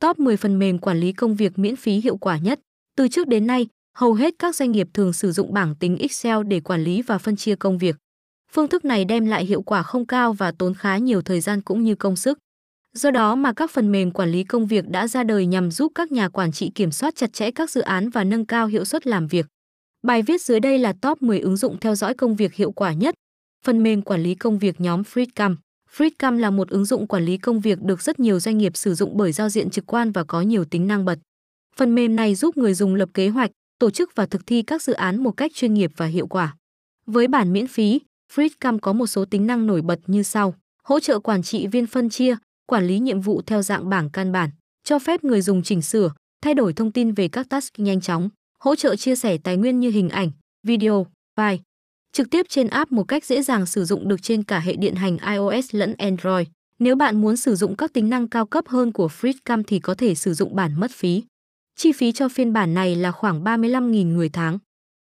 Top 10 phần mềm quản lý công việc miễn phí hiệu quả nhất. Từ trước đến nay, hầu hết các doanh nghiệp thường sử dụng bảng tính Excel để quản lý và phân chia công việc. Phương thức này đem lại hiệu quả không cao và tốn khá nhiều thời gian cũng như công sức. Do đó mà các phần mềm quản lý công việc đã ra đời nhằm giúp các nhà quản trị kiểm soát chặt chẽ các dự án và nâng cao hiệu suất làm việc. Bài viết dưới đây là top 10 ứng dụng theo dõi công việc hiệu quả nhất. Phần mềm quản lý công việc nhóm Freecam. Fritcam là một ứng dụng quản lý công việc được rất nhiều doanh nghiệp sử dụng bởi giao diện trực quan và có nhiều tính năng bật. Phần mềm này giúp người dùng lập kế hoạch, tổ chức và thực thi các dự án một cách chuyên nghiệp và hiệu quả. Với bản miễn phí, Fritcam có một số tính năng nổi bật như sau: hỗ trợ quản trị viên phân chia, quản lý nhiệm vụ theo dạng bảng căn bản, cho phép người dùng chỉnh sửa, thay đổi thông tin về các task nhanh chóng, hỗ trợ chia sẻ tài nguyên như hình ảnh, video, file, trực tiếp trên app một cách dễ dàng sử dụng được trên cả hệ điện hành iOS lẫn Android. Nếu bạn muốn sử dụng các tính năng cao cấp hơn của Freecam thì có thể sử dụng bản mất phí. Chi phí cho phiên bản này là khoảng 35.000 người tháng.